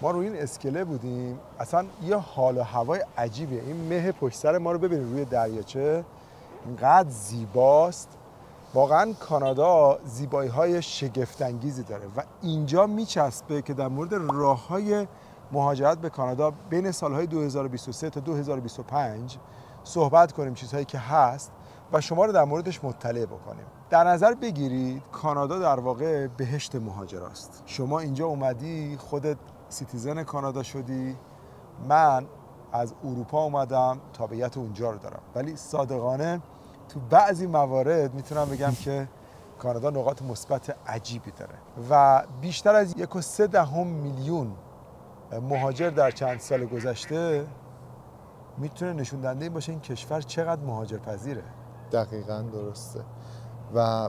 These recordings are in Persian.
ما روی این اسکله بودیم. اصلا یه حال و هوای عجیبه این مه پشت سر ما رو ببینید روی دریاچه. اینقدر زیباست. واقعا کانادا زیبایی های شگفتانگیزی داره و اینجا میچسبه که در مورد راه های مهاجرت به کانادا بین سالهای 2023 تا 2025 صحبت کنیم چیزهایی که هست و شما رو در موردش مطلع بکنیم. در نظر بگیرید کانادا در واقع بهشت مهاجراست. شما اینجا اومدی خودت citizen کانادا شدی. من از اروپا اومدم تابعیت اونجا رو دارم. ولی صادقانه تو بعضی موارد می‌تونم بگم که کانادا نقاط مثبت عجیبی داره و بیشتر از یک و سه دهم میلیون مهاجر در چند سال گذشته می‌تونه نشون دهنده باشه این کشور چقدر مهاجر پذیره دقیقا درسته. و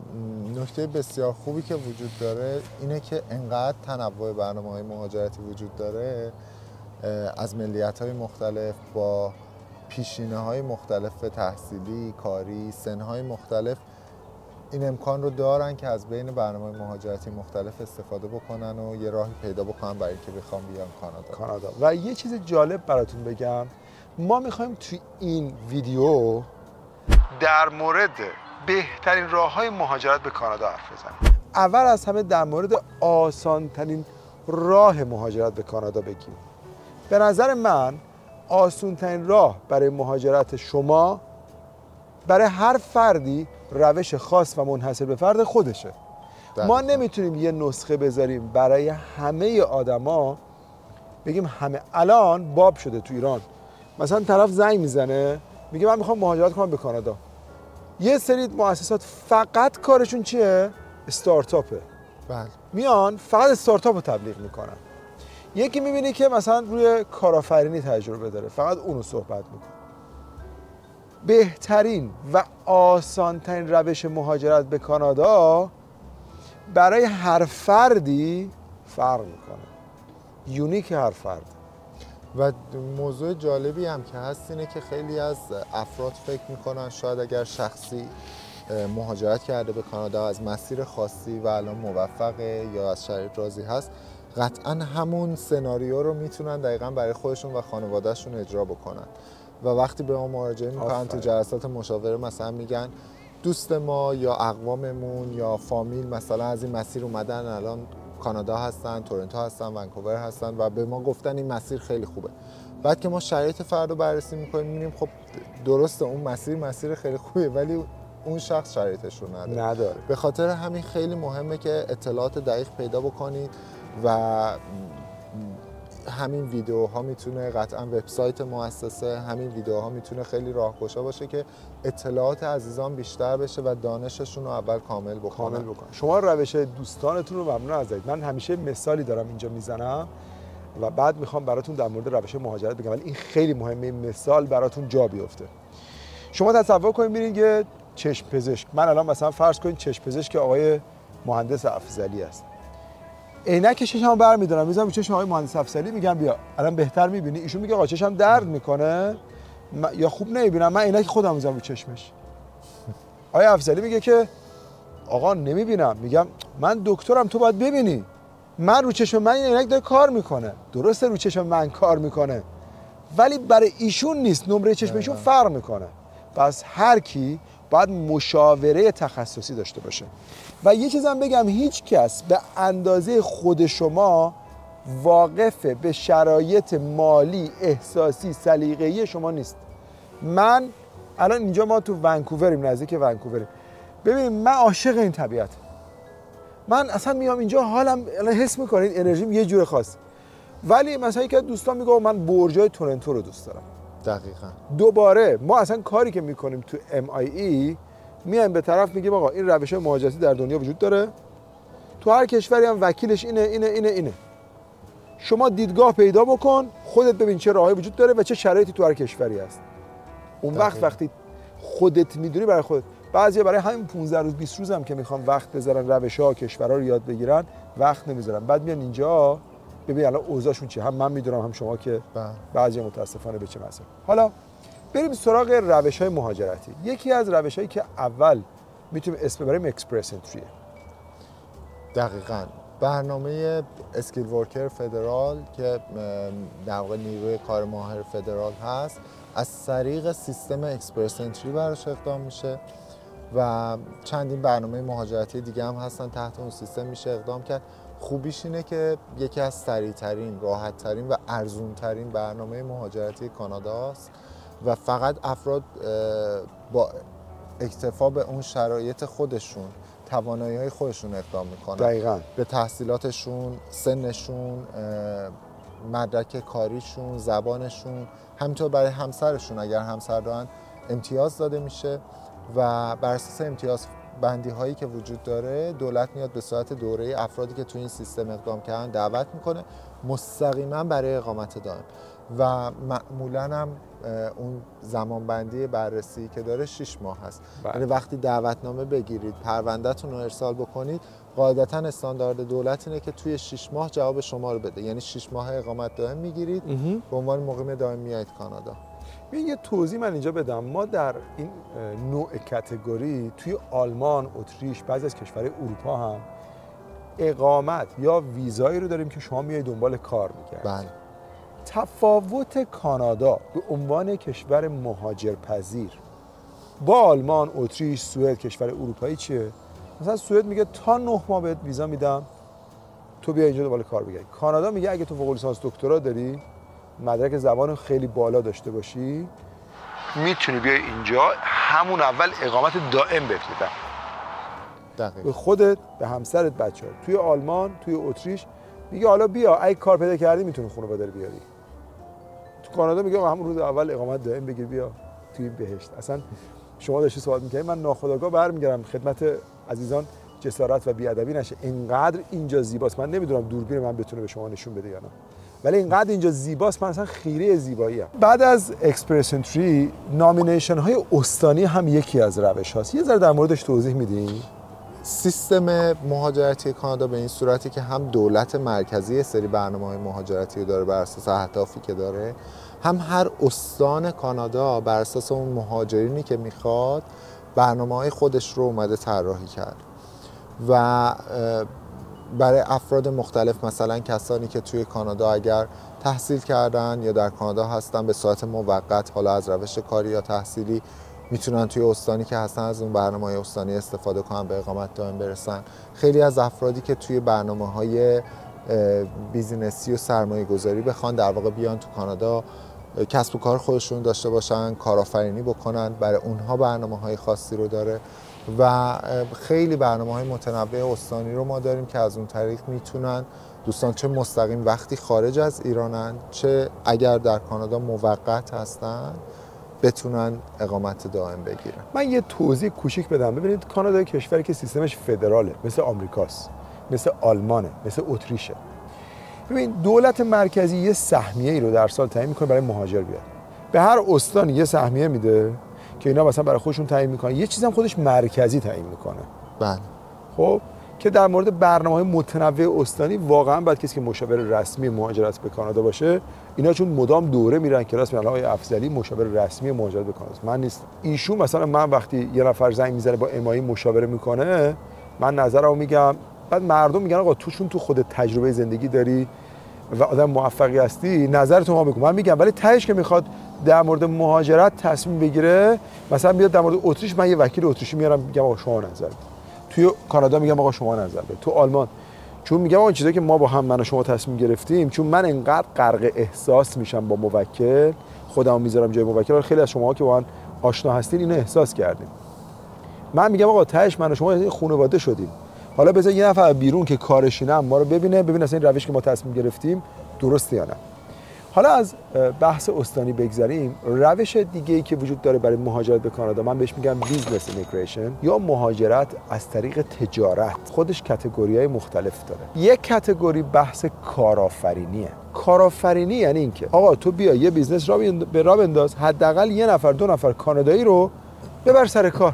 نکته بسیار خوبی که وجود داره اینه که انقدر تنوع برنامه های مهاجرتی وجود داره از ملیت های مختلف با پیشینه های مختلف تحصیلی، کاری، سن های مختلف این امکان رو دارن که از بین برنامه مهاجرتی مختلف استفاده بکنن و یه راهی پیدا بکنن برای اینکه بخوام بیان کانادا. کانادا. و یه چیز جالب براتون بگم ما می‌خوایم توی این ویدیو در مورد بهترین راه های مهاجرت به کانادا حرف بزنیم. اول از همه در مورد آسان ترین راه مهاجرت به کانادا بگیم. به نظر من آسون ترین راه برای مهاجرت شما برای هر فردی روش خاص و منحصر به فرد خودشه. ما نمی‌تونیم یه نسخه بذاریم برای همه آدما بگیم همه الان باب شده تو ایران. مثلا طرف زنگ می‌زنه میگه من می‌خوام مهاجرت کنم به کانادا. یه سری مؤسسات فقط کارشون چیه؟ استارتاپه. بله. میان فقط استارتاپ رو تبلیغ می‌کنن. یکی می‌بینی که مثلا روی کارآفرینی تجربه داره فقط اونو صحبت می‌کنه. بهترین و آسانترین روش مهاجرت به کانادا برای هر فردی فرق می‌کنه. یونیک هر فرد. و موضوع جالبی هم که هست اینه که خیلی از افراد فکر می‌کنن شاید اگر شخصی مهاجرت کرده به کانادا از مسیر خاصی و الان موفقه یا از شرایط راضی هست قطعا همون سناریو رو می‌تونن دقیقا برای خودشون و خانوادهشون اجرا بکنن. و وقتی به ما مراجعه می‌کنن تو جلسات مشاوره مثلا میگن دوست ما یا اقواممون یا فامیل مثلا از این مسیر اومدن الان کانادا هستن تورنتو هستن ونکوور هستن و به ما گفتن این مسیر خیلی خوبه بعد که ما شرایط فرد رو بررسی می‌کنیم می‌بینیم خب درسته اون مسیر مسیر خیلی خوبه ولی اون شخص شرایطش رو نداره. نداره به خاطر همین خیلی مهمه که اطلاعات دقیق پیدا بکنید و همین ویدیوها می‌تونه قطعا وبسایت مؤسسه همین ویدیوها می‌تونه خیلی راهگشا باشه که اطلاعات عزیزان بیشتر بشه و دانششون رو اول کامل بکنن. کامل بکنن. شما روش دوستانتون رو ممنون ازید. من همیشه مثالی دارم اینجا می‌زنم و بعد می‌خوام براتون در مورد روش مهاجرت بگم. ولی این خیلی مهمه. این مثال براتون جا بیفته. شما تصور کنید ببینید که چشم پزشک. من الان مثلا فرض کنید چشم پزشک آقای مهندس افضلی است عینک چشمو برمیدارم. می‌ذارم رو چشم آقای مهندس افسری میگم بیا. الان بهتر می‌بینی. ایشون میگه آقا چشم درد می‌کنه. یا خوب نمی‌بینم. من عینک خودم می‌ذارم رو چشمش. آقای افسری میگه که آقا نمی‌بینم. میگم من دکترم تو باید ببینی. من رو چشم من این عینک داره کار می‌کنه. درسته رو چشم من کار می‌کنه. ولی برای ایشون نیست. نمره چشم ایشون فرق می‌کنه. پس هر کی باید مشاوره تخصصی داشته باشه. و یه چیزم بگم هیچ کس به اندازه خود شما واقف به شرایط مالی احساسی سلیقه‌ای شما نیست. من الان اینجا ما تو ونکووریم نزدیک ونکووریم ببینید من عاشق این طبیعت. من اصلا میام اینجا حالم الان حس می‌کنید انرژیم یه جور خاص. ولی مثلا یکی دوستان میگه من برجای تورنتو رو دوست دارم. دقیقا. دوباره ما اصلا کاری که می‌کنیم تو ام آی ای میایم به طرف میگیم آقا این روش مهاجرتی در دنیا وجود داره. تو هر کشوری هم وکیلش اینه اینه اینه اینه. شما دیدگاه پیدا بکن خودت ببین چه راهی وجود داره و چه شرایطی تو هر کشوری هست. اون وقت وقتی خودت می‌دونی برای خودت. بعضی برای همین 15 روز 20 روز هم که می‌خوان وقت بذارن روش ها کشورها رو یاد بگیرن وقت نمی‌ذارن. بعد میان اینجا ببین الان اوضاعشون چیه؟ هم من می‌دونم هم شما که بله. بعضی متاسفانه به چه مثلا حالا بریم سراغ روش های مهاجرتی. یکی از روش هایی که اول می‌تونیم اسم ببریم Express Entry ه دقیقا. برنامه Skilled Worker Federal که در واقع نیروی کار ماهر فدرال هست از طریق سیستم اکسپرس انتری براش اقدام میشه و چندین برنامه مهاجرتی دیگه هم هستن تحت اون سیستم میشه اقدام کرد. خوبیش اینه که یکی از سریعترین، راحتترین و ارزونترین برنامه مهاجرتی کاناداست و فقط افراد با اکتفا به اون شرایط خودشون توانایی های خودشون اقدام می‌کنن. دقیقا. به تحصیلاتشون سنشون مدرک کاریشون زبانشون همینطور برای همسرشون اگر همسر دارن امتیاز داده میشه و بر اساس امتیاز بندی هایی که وجود داره دولت میاد به صورت دوره افرادی که تو این سیستم اقدام کردن دعوت می‌کنه مستقیما برای اقامت دائم. و معمولا هم اون زمان بندی بررسی که داره 6 ماه هست. بله. یعنی وقتی دعوتنامه بگیرید پروندهتون رو ارسال بکنید قاعدتا استاندارد دولت اینه که توی 6 ماه جواب شما رو بده. یعنی 6 ماه اقامت دائم می‌گیرید. به عنوان مقیم دائم میایید کانادا. ببین یه توضیح من اینجا بدم. ما در این نوع کتگوری توی آلمان، اتریش، بعضی از کشورهای اروپا هم اقامت یا ویزایی رو داریم که شما میای دنبال کار می‌کرد بله. تفاوت کانادا به عنوان کشور مهاجرپذیر با آلمان، اتریش، سوئد کشور اروپایی چیه؟ مثلا سوئد میگه تا نه ماه بهت ویزا میدم تو بیا اینجا دنبال کار بگردی. کانادا میگه اگه تو فوق لیسانس دکترا داری مدرک زبان خیلی بالا داشته باشی؟ می‌تونی بیای اینجا همون اول اقامت دائم بهت دقیق. به خودت به همسرت بچه ها. توی آلمان توی اتریش. میگه حالا بیا اگه کار پیدا کردی می‌تونی خونه بداری بیاری. تو کانادا میگه همون روز اول اقامت دائم بگیر بیا. توی این بهشت. اصلا شما داشتی صحبت می‌کنید من ناخداگاه برمیگردم. خدمت عزیزان جسارت و بیادبی نشه. اینقدر اینجا زیباست. من نمی‌دونم دوربین من بتونه به شما نشون بده یا نه. ولی اینقدر اینجا زیباست من اصلا خیره زیبایی هم. بعد از اکسپرس تری نامینیشن های استانی هم یکی از روش هاست. یه ذره در موردش توضیح میدین؟ سیستم مهاجرتی کانادا به این صورتی که هم دولت مرکزی سری برنامه های مهاجرتی داره بر اساس اهدافی که داره هم هر استان کانادا بر اساس اون مهاجرینی که می‌خواد برنامه های خودش رو اومده طراحی کرد. و برای افراد مختلف مثلا کسانی که توی کانادا اگر تحصیل کردن یا در کانادا هستن به صورت موقت حالا از روش کاری یا تحصیلی می‌تونن توی استانی که هستن از اون برنامه های استانی استفاده کنن به اقامت دائم برسن. خیلی از افرادی که توی برنامه های بیزینسی و سرمایه گذاری بخوان در واقع بیان تو کانادا کسب و کار خودشون داشته باشن کارآفرینی بکنن برای اونها برنامه های خاصی رو داره. و خیلی برنامه های متنوع استانی رو ما داریم که از اون طریق می‌تونن. دوستان چه مستقیم وقتی خارج از ایرانن چه اگر در کانادا موقت هستن بتونن اقامت دائم بگیرن. من یه توضیح کوچیک بدم. ببینید کانادا کشوری که سیستمش فدراله مثل آمریکاست مثل آلمانه مثل اتریشه. ببین دولت مرکزی یه سهمیه ای رو در سال تعیین می‌کنه برای مهاجر بیاد. به هر استان یه سهمیه میده. که اینا مثلا برای خودشون تعیین می‌کنن. یه چیزم خودش مرکزی تعیین می‌کنه. بله. خب که در مورد برنامه های متنوع استانی واقعا باید کسی که مشاور رسمی مهاجرت به کانادا باشه اینا چون مدام دوره میرن کلاس میرن آقای افضلی مشاور رسمی مهاجرت به کانادا من نیست. ایشون مثلا من وقتی یه نفر زنگ می‌زنه با امایی مشاوره می‌کنه من نظرمو میگم. بعد مردم میگن آقا توشون تو خود تجربه زندگی داری. و آدم موفقی هستی نظرتون ما بگو من میگم ولی تهش که می‌خواد در مورد مهاجرت تصمیم بگیره مثلا بیاد در مورد اتریش من یه وکیل اتریشی میارم میگم آقا شما نظر توی کانادا میگم آقا شما نظر بده. تو آلمان چون میگم اون چیزایی که ما با هم من و شما تصمیم گرفتیم چون من انقدر غرق احساس میشم با موکل خودم می‌ذارم جای موکل خیلی از شما که با آشنا هستین اینو احساس کردیم من میگم آقا تهش من و شما خانواده شدیم. حالا بذار یه نفر بیرون که کارشناسم ما رو ببینه ببین اصلا این روش که ما تصمیم گرفتیم درسته یا نه. حالا از بحث استانی بگذریم روش دیگه ای که وجود داره برای مهاجرت به کانادا من بهش میگم business immigration یا مهاجرت از طریق تجارت. خودش category های مختلف داره. یک category بحث کارآفرینیه. کارآفرینی یعنی اینکه آقا تو بیا یه business را به راه بنداز حداقل یه نفر دو نفر کانادایی رو ببر سر کار.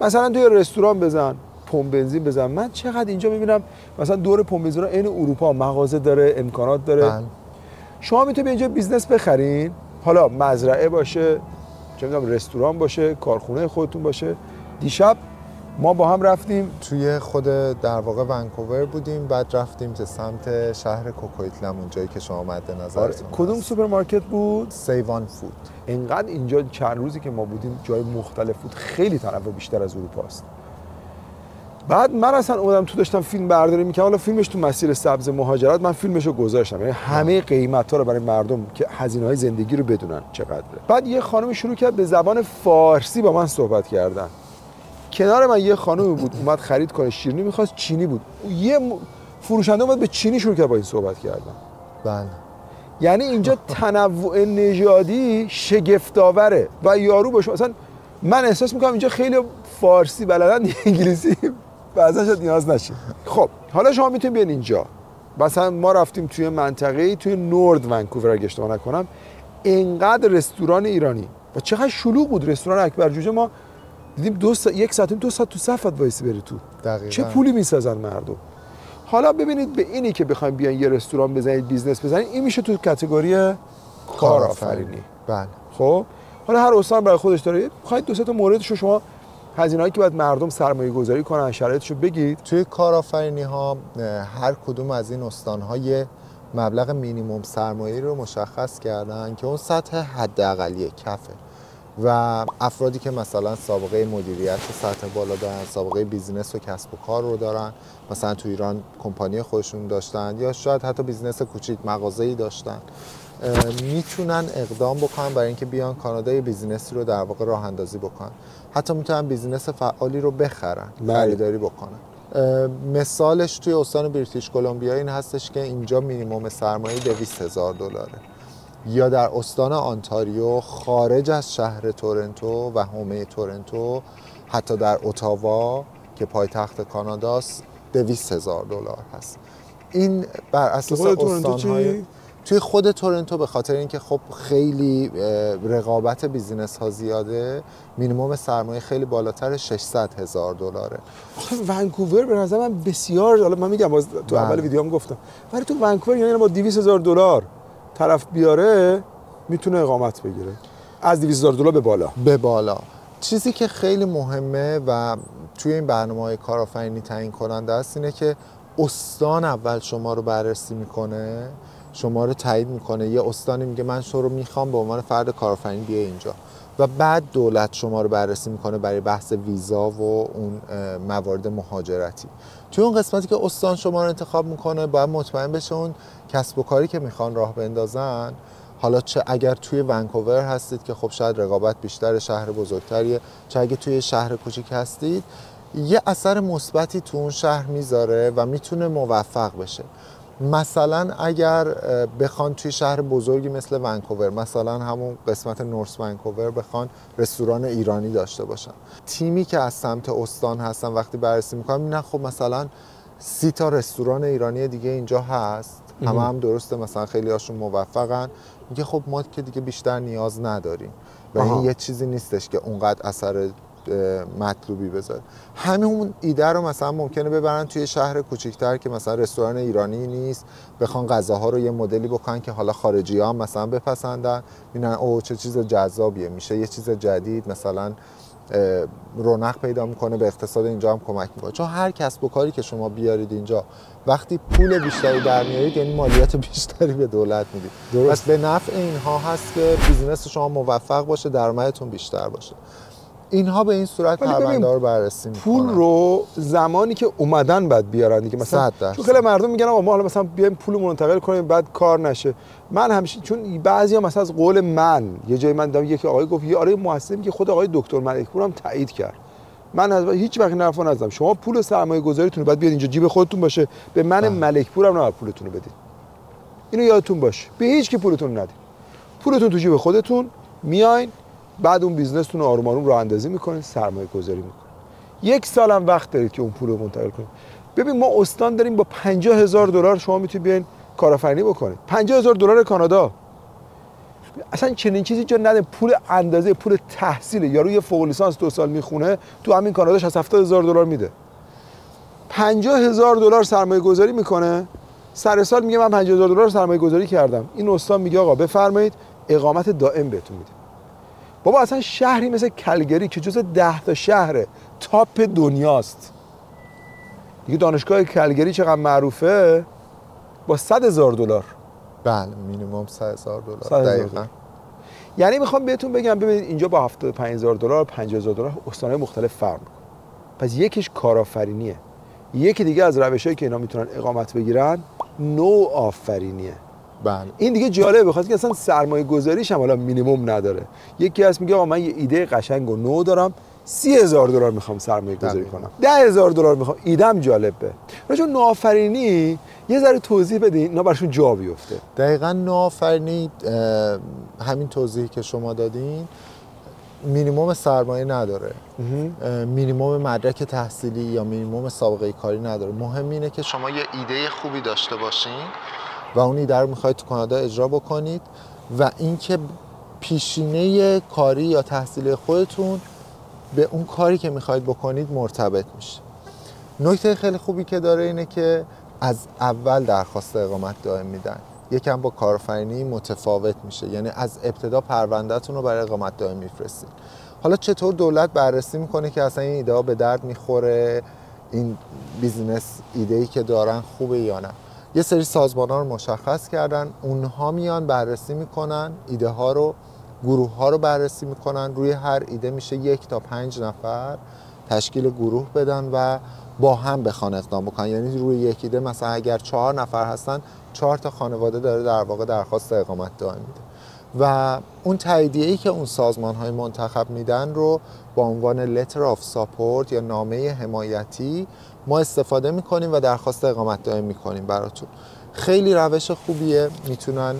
مثلا توی رستوران بزن. پمپ بنزین بزن من چقدر اینجا می‌بینم مثلا دور پمپ بنزین این اروپا مغازه داره امکانات داره. بله. شما می‌تونید اینجا business بخرین. حالا مزرعه باشه چه می‌دونم رستوران باشه کارخونه خودتون باشه. دیشب ما با هم رفتیم. توی خود در واقع ونکوور بودیم بعد رفتیم به سمت شهر کوکیتلام اونجایی که شما مد آره. نظرتون کدوم سوپرمارکت بود؟ Save-On-Foods. انقدر اینجا چند روزی که ما بودیم جای مختلف بود. خیلی تنوع بیشتر از اروپا است. بعد من اصلا اومدم تو داشتم فیلم برداری می‌کنم حالا فیلمش تو مسیر سبز مهاجرت من فیلمش رو گذاشتم. یعنی همه قیمت ها رو برای مردم که هزینه های زندگی رو بدونن چقدره. بعد یه خانم شروع کرد به زبان فارسی با من صحبت کردن. کنار من یه خانمی بود اومد خرید کنه شیرینی می‌خواست چینی بود. یه فروشنده اومد به چینی شروع کرد با این صحبت کردن. بله. یعنی اینجا تنوع نژادی شگفت‌آوره. و یارو باشه مثلا من احساس می‌کنم اینجا خیلی فارسی بلدن انگلیسی بعضا شاید نیاز نشه خب حالا شما می‌تونید بیاین اینجا. مثلا ما رفتیم توی منطقه توی نورد ونکوور اگه اشتباه نکنم. انقدر رستوران ایرانی. و چقدر شلوغ بود رستوران اکبر جوجه. ما دیدیم دو سا... یک ساعت دو ساعت تو صفت وایسی بری تو. دقیقاً. چه پولی می‌سازن مردم؟ حالا ببینید به اینی که بخوایم بیان یه رستوران بزنید business بزنید این میشه تو category کارآفرینی. بله. خب؟ حالا هر استان برای خودش داره. خواهید دو سه تا موردش رو شما هزینه‌ای که باید مردم سرمایه گذاری کنن رو بگید. توی کارآفرینی ها هر کدوم از این استان های مبلغ مینیموم سرمایه رو مشخص کردن که اون سطح حداقلی کفه. و افرادی که مثلا سابقه مدیریت سطح بالا دارن سابقه business و کسب و کار رو دارن مثلا تو ایران کمپانی خودشون داشتن یا شاید حتی business کوچیک مغازه‌ای داشتن می‌تونن اقدام بکنن برای اینکه بیان کانادا business ی رو در واقع راه اندازی بکنن. حتی می‌تونن business فعالی رو بخرن بله. خریداری بکنن مثالش توی استان بریتیش کلمبیا این هستش که اینجا مینیموم سرمایه 200 هزار دلاره یا در استان آنتاریو خارج از شهر تورنتو و حومه تورنتو حتی در اتاوا که پایتخت کاناداست 200 هزار دلار هست این بر اساس استان‌های؟ توی خود تورنتو به خاطر اینکه خب خیلی رقابت بیزینس ها زیاده مینیمم سرمایه خیلی بالاتر 600 هزار دلاره. آخه ونکوور به نظر من بسیار حالا من میگم باز تو بله. اول ویدیو هم گفتم ولی تو ونکوور یعنی با 200 هزار دلار طرف بیاره می‌تونه اقامت بگیره. از 200 هزار دلار به بالا. به بالا. چیزی که خیلی مهمه و توی این برنامه های کارآفرینی تعیین کننده است اینه که استان اول شما رو بررسی می‌کنه. شما رو تایید می‌کنه. یه استانی میگه من شما رو می‌خوام به عنوان فرد کارآفرین بیا اینجا. و بعد دولت شما رو بررسی می‌کنه برای بحث ویزا و اون موارد مهاجرتی. توی اون قسمتی که استان شما رو انتخاب می‌کنه باید مطمئن بشه اون کسب و کاری که می‌خوان راه بندازن. حالا چه اگر توی ونکوور هستید که خب شاید رقابت بیشتر شهر بزرگتریه چه اگه توی شهر کوچیک هستید یه اثر مثبتی تو اون شهر می‌ذاره و می‌تونه موفق بشه. مثلا اگر بخوان توی شهر بزرگی مثل ونکوور مثلا همون قسمت نورس ونکوور بخوان رستوران ایرانی داشته باشن. تیمی که از سمت استان هستن وقتی بررسی می‌کنن نه خب مثلا سی تا رستوران ایرانی دیگه اینجا هست. همه هم درسته مثلا خیلی هاشون موفقن. میگه خب ما که دیگه بیشتر نیاز نداریم. و. این یه چیزی نیستش که اونقدر اثر مطلوبی بذاره. همین ایده رو مثلا ممکنه ببرن توی شهر کوچیکتر که مثلا رستوران ایرانی نیست بخوان غذاها رو یه مدلی بکنن که حالا خارجی هم مثلا بپسندن. ببینن او چه چیز جذابیه میشه یه چیز جدید مثلا رونق پیدا می‌کنه به اقتصاد اینجا هم کمک می‌کنه. چون هر کسب و کاری که شما بیارید اینجا وقتی پول بیشتری در میارید یعنی مالیات بیشتری به دولت می‌دید. درست. پس به نفع اینها هست که بیزینس شما موفق باشه درآمدتون بیشتر باشه. اینها به این صورت پرونده رو بررسی می‌کنن. پول رو زمانی که اومدن بعد بیارن دیگه. مثلا. چون خیلی مردم میگن آقا ما حالا مثلا بیایم پول منتقل کنیم بعد کار نشه. من همیشه چون بعضیا مثلا از قول من یه جایی من دیدم یکی آقای گفت یه آره مؤسسه که خود آقای دکتر ملکپور هم تایید کرد. من از هیچ وقت این حرفو نزدم. شما پول سرمایه گذاریتون رو باید بیاد اینجا. جیب خودتون باشه. به من بله. ملکپور هم نباید پولتون رو بدید. اینو یادتون باشه. به هیچ کی پولتون ندید. پولتون تو جیب خودتون. میاین. بعد اون بیزنستون رو آروم آروم راه اندازی می‌کنید سرمایه گذاری می‌کنید یک سال هم وقت دارید که اون پول رو منتقل کنید. ببین ما استان داریم با 50 هزار دلار شما می‌تونید بیاین کارآفرینی بکنید. 50 هزار دلار کانادا. اصلا چنین چیزی جا نده. پول اندازه پول تحصیل یارو یه فوق لیسانس دو سال می‌خونه تو همین کاناداش از 70 هزار دلار میده. 50 هزار دلار سرمایه گذاری می‌کنه. سر سال میگه من 50 هزار دلار سرمایه گذاری کردم. این استان میگه آقا بفرمایید اقامت دائم بهتون میده بابا اصلا شهری مثل کلگری که جز ده تا شهر تاپ دنیاست. دیگه دانشگاه کلگری چقدر معروفه؟ با 100 هزار دلار. بله مینیمم 100 هزار 100 دلار دقیقاً. یعنی می‌خوام بهتون بگم ببینید اینجا با 75000 دلار 50000 دلار استانهای مختلف فرق می‌کنه. پس یکیش کارآفرینیه. یکی دیگه از روشهایی که اینا می‌تونن اقامت بگیرن نوع آفرینیه بله. این دیگه جالبه بخاطر که اصلا سرمایه گذاریش هم حالا مینیمم نداره. یکی هست میگه آقا من یه ایده قشنگ و نو دارم سی هزار دلار می‌خوام سرمایه گذاری دقیقاً. کنم. ده هزار دلار می‌خوام. ایدم جالبه. به نوآفرینی یه ذره توضیح بدین اینا براشون جا بیفته. دقیقا نوآفرینی همین توضیحی که شما دادین مینیمم سرمایه نداره. اه، مینیمم مدرک تحصیلی یا مینیمم سابقه کاری نداره. مهم اینه که شما یه ایده خوبی داشته باشین و اون ایده رو می‌خواید تو کانادا اجرا بکنید و اینکه پیشینه کاری یا تحصیلی خودتون به اون کاری که می‌خواید بکنید مرتبط میشه. نکته خیلی خوبی که داره اینه که از اول درخواست اقامت دائم میدن. یکم با کارآفرینی متفاوت میشه. یعنی از ابتدا پروندهتون رو برای اقامت دائم میفرستید. حالا چطور دولت بررسی می‌کنه که اصلا این ایده ها به درد می‌خوره؟ این بیزینس ایده ای که دارن خوبه یا نه؟ یه سری سازمان ها رو مشخص کردن. اونها میان بررسی می‌کنن ایده ها رو گروه ها رو بررسی می‌کنن. روی هر ایده میشه یک تا پنج نفر تشکیل گروه بدن و با هم بخوان اقدام بکنن. یعنی روی یک ایده مثلا اگر چهار نفر هستن چهار تا خانواده داره در واقع درخواست اقامت دائم میده. و اون تاییدیه ای که اون سازمان های منتخب میدن رو با عنوان letter of support یا نامه حمایتی ما استفاده می‌کنیم و درخواست اقامت دائم می‌کنیم براتون. خیلی روش خوبیه. می‌تونن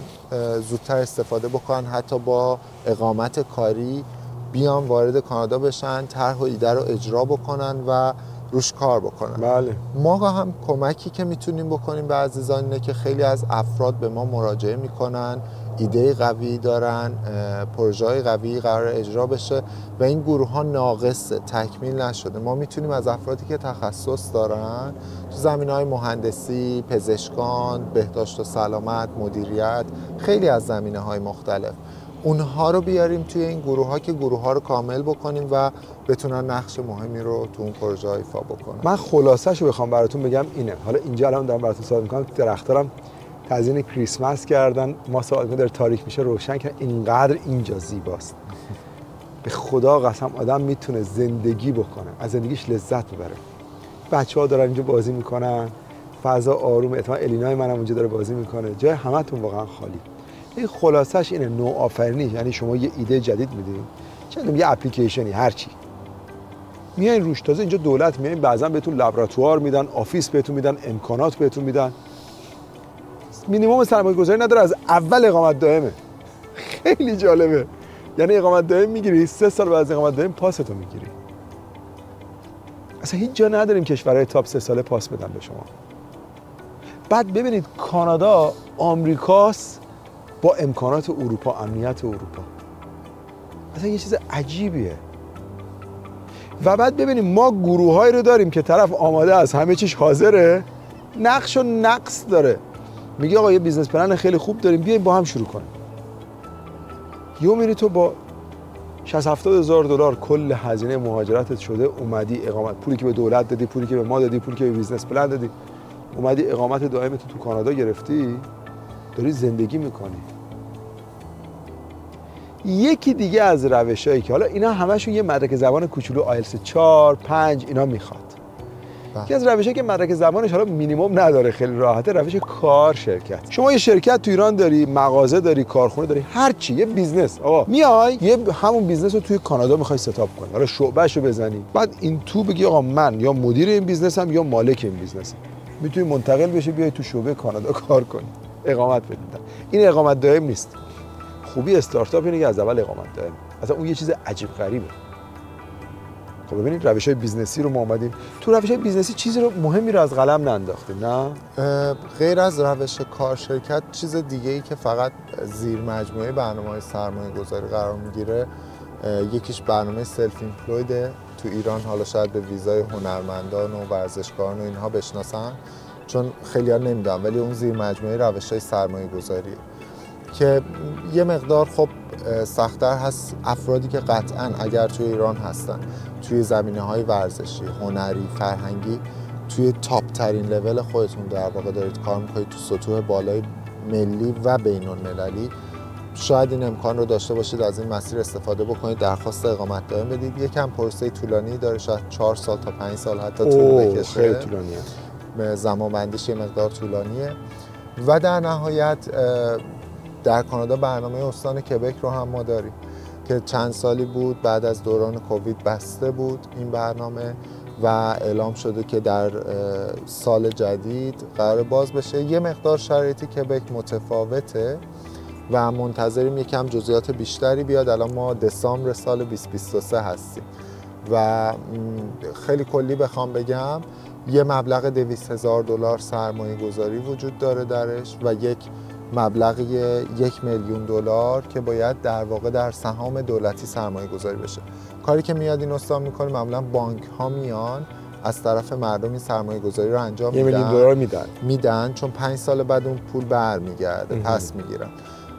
زودتر استفاده بکنن. حتی با اقامت کاری بیان وارد کانادا بشن طرح و ایده رو اجرا بکنن و روش کار بکنن. بله. ما هم کمکی که می‌تونیم بکنیم به عزیزان اینه که خیلی از افراد به ما مراجعه می‌کنن. ایده قوی دارن پروژه های قوی قرار اجرا بشه و این گروه ها ناقصه تکمیل نشده. ما می‌تونیم از افرادی که تخصص دارن تو زمین های مهندسی، پزشکان، بهداشت و سلامت، مدیریت خیلی از زمینه های مختلف. اونها رو بیاریم توی این گروه ها که گروه ها رو کامل بکنیم و بتونن نقش مهمی رو تو اون پروژه ایفا بکنن. من خلاصش رو بخوام براتون بگم اینه. حالا اینجا الان دارم براتون صحبت می‌کنم درختارم تزیین کریسمس کردن ما ساعت داره تاریک میشه روشن که اینقدر اینجا زیباست. به خدا قسم آدم می‌تونه زندگی بکنه از زندگیش لذت ببره بچه ها دارن اینجا بازی می‌کنن فضا آروم اتفاقا الینای منم اونجا داره بازی می‌کنه. جای همتون واقعا خالی. این خلاصش اینه نوع آفرینی یعنی شما یه ایده جدید میدین. می‌دونم، یه اپلیکیشنی هر چی. میایین روش تازه اینجا دولت میایین بعضا بهتون لابراتوار میدن office بهتون میدن امکانات بهتون میدن. مینیمم سرمایه گذاری نداره از اول اقامت دائمه. خیلی جالبه. یعنی اقامت دائم می‌گیری سه سال بعد از اقامت دائم پاستو می‌گیری. اصلا هیچ جا نداریم کشورهای top سه ساله پاس بدن به شما. بعد ببینید کانادا آمریکاست با امکانات اروپا امنیت اروپا. اصلا یه چیز عجیبیه. و بعد ببینیم ما گروه رو داریم که طرف آماده است همه چیش حاضره. نقش و نقص داره. میگه آقا یه business plan خیلی خوب داریم بیایم با هم شروع کنیم. یه میری تو با 60 70 هزار دلار کل هزینه مهاجرتت شده اومدی اقامت. پولی که به دولت دادی پولی که به ما دادی پولی که به business plan دادی. اومدی اقامت دائم تو کانادا گرفتی داری زندگی می‌کنی. یکی دیگه از روشایی که حالا اینا همشون یه مدرک زبان کوچولو آیلتس 4 5 اینا می‌خواد. یکی از روشایی که مدرک زبانش حالا مینیمم نداره خیلی راحته روش کار شرکت. شما یه شرکت تو ایران داری مغازه داری کارخونه داری هر چی یه business. آقا میای یه همون business رو توی کانادا می‌خوای setup کنی. حالا شعبهشو بزنی. بعد این تو بگی آقا من یا مدیر این business م یا مالک این business م. می‌تونی منتقل بشی بیای تو شعبه کانادا کار کنی. اقامت بدید این اقامت دائم نیست. خوبی استارتاپ اینه که از اول اقامت دائم اصلا اون یه چیز عجیب غریبه. خب ببینید روش های business ی رو ما اومدیم. تو روش های business ی چیزی رو مهمی رو از قلم ننداختیم نه؟ غیر از روش کار شرکت چیز دیگه ای که فقط زیر مجموعه برنامه های سرمایه گذاری قرار می‌گیره یکیش برنامه self-employed ه تو ایران حالا شاید به ویزای هنرمندان و ورزشکاران و اینها بشناسن چون خیلی ها نمی‌دونم ولی اون زیر مجموعه روش های سرمایه گذاریه که یه مقدار خب سختتر هست افرادی که قطعا اگر توی ایران هستن توی زمینه های ورزشی هنری فرهنگی توی تاپ ترین لول خودتون در واقع دارید کار می‌کنید تو سطوح بالای ملی و بین المللی شاید این امکان رو داشته باشید از این مسیر استفاده بکنید درخواست اقامت دائم بدید. یکم پروسه طولانی داره شاید 4 سال تا 5 سال حتی طول بکشه. خیلی طولانیه. زمان بندیش یه مقدار طولانیه. و در نهایت در کانادا برنامه استان کبک رو هم ما داریم که چند سالی بود بعد از دوران کووید بسته بود این برنامه و اعلام شده که در سال جدید قرار باز بشه. یه مقدار شرایطی کبک متفاوته و منتظریم یکم جزئیات بیشتری بیاد. الان ما دسامبر سال 2023 هستیم و خیلی کلی بخوام بگم. یه مبلغ 200 هزار دلار سرمایه گذاری وجود داره درش و یک مبلغ یک میلیون دلار که باید در واقع در سهام دولتی سرمایه گذاری بشه. کاری که میاد این استان می‌کنه معمولا بانک ها میان از طرف مردم این سرمایه گذاری رو انجام میدن میلیون دلار میدن. میدن چون پنج سال بعد اون پول برمیگرده پس می‌گیرن.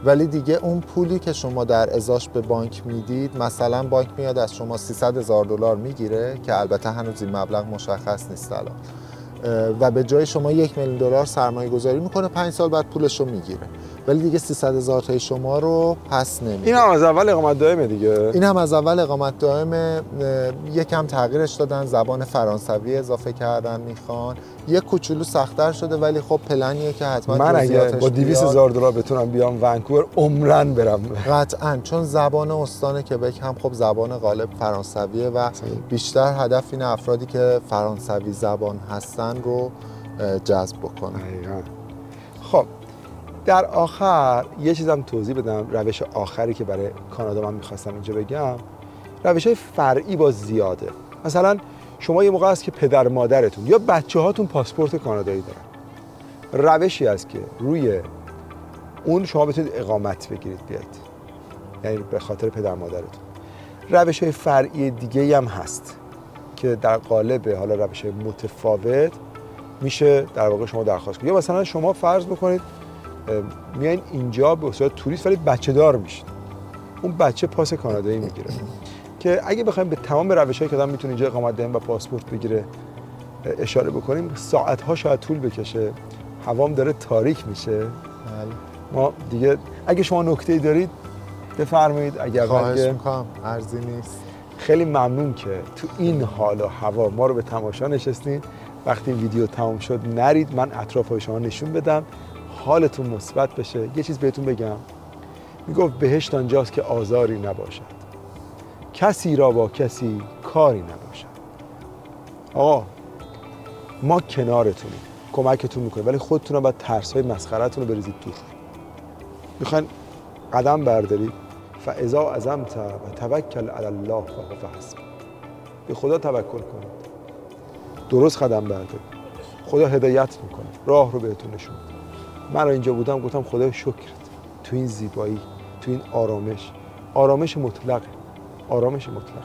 ولی دیگه اون پولی که شما در ازاش به بانک می‌دید مثلا بانک میاد از شما 300 هزار دلار می‌گیره که البته هنوز این مبلغ مشخص نیست الان. و به جای شما یک میلیون دلار سرمایه گذاری می‌کنه پنج سال بعد پولش رو می‌گیره. ولی دیگه 300 هزار تای شما رو پس نمیده این هم از اول اقامت دائمه دیگه. این هم از اول اقامت دائم یکم تغییرش دادن زبان فرانسوی اضافه کردن می‌خوان. یه کوچولو سختتر شده ولی خب پلنیه که حتما من اگه با 200 هزار دلار بتونم بیام ونکوور عمرن برم. قطعا چون زبان استان کبک هم خب زبان غالب فرانسویه و بیشتر هدف این افرادی که فرانسوی زبان هستن رو جذب بکنه. در آخر یه چیزم توضیح بدم روش آخری که برای کانادا من می‌خواستم اینجا بگم. روش های فرعی با زیاده. مثلا شما یه موقع هست که پدر مادرتون یا بچه هاتون پاسپورت کانادایی دارن. روشی است که روی اون شما بتونید اقامت بگیرید بیاید. یعنی به خاطر پدر مادرتون. روش های فرعی دیگه هم هست که در قالب حالا روش های متفاوت میشه در واقع شما درخواست کنید. یا مثلا شما فرض بکنید میایین اینجا به صورت توریست ولی بچه دار میشید اون بچه پاس کانادایی می‌گیره. که اگه بخوایم به تمام روش که آدم می‌تونه اینجا اقامت دهیم و پاسپورت بگیره اشاره بکنیم ساعت ها شاید طول بکشه. هوام داره تاریک میشه. بله. ما دیگه اگه شما نکته ای دارید بفرمایید. اگر خواهش می‌کنم. ارزی نیست. خیلی ممنون که تو این حال و هوا ما رو به تماشا نشستین. وقتی ویدیو تمام شد نرید. من اطراف شما نشون بدم. حالتون مثبت بشه یه چیز بهتون بگم. می‌گفت بهشت آنجاست که آزاری نباشد. کسی را با کسی کاری نباشد. آقا ما کنارتونیم کمکتون می‌کنیم ولی خودتون باید ترس های مسخرتون رو بریزید دور می‌خواین قدم بردارید؟ فاذا عزمت و توکل علی الله فهو حسب به خدا توکل کنید. درست قدم بردارید. خدا هدایت می‌کنه. راه رو بهتون نشون من اینجا بودم گفتم خدا شکرت تو این زیبایی تو این آرامش. آرامش مطلق. آرامش مطلق.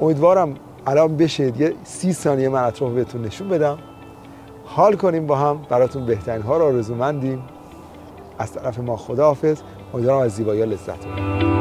امیدوارم الان بشه یه سی ثانیه من اطراف بهتون نشون بدم. حال کنیم با هم. براتون بهترین ها رو آرزومندیم. از طرف ما خداحافظ. امیدوارم از زیبایی لذت ببرید.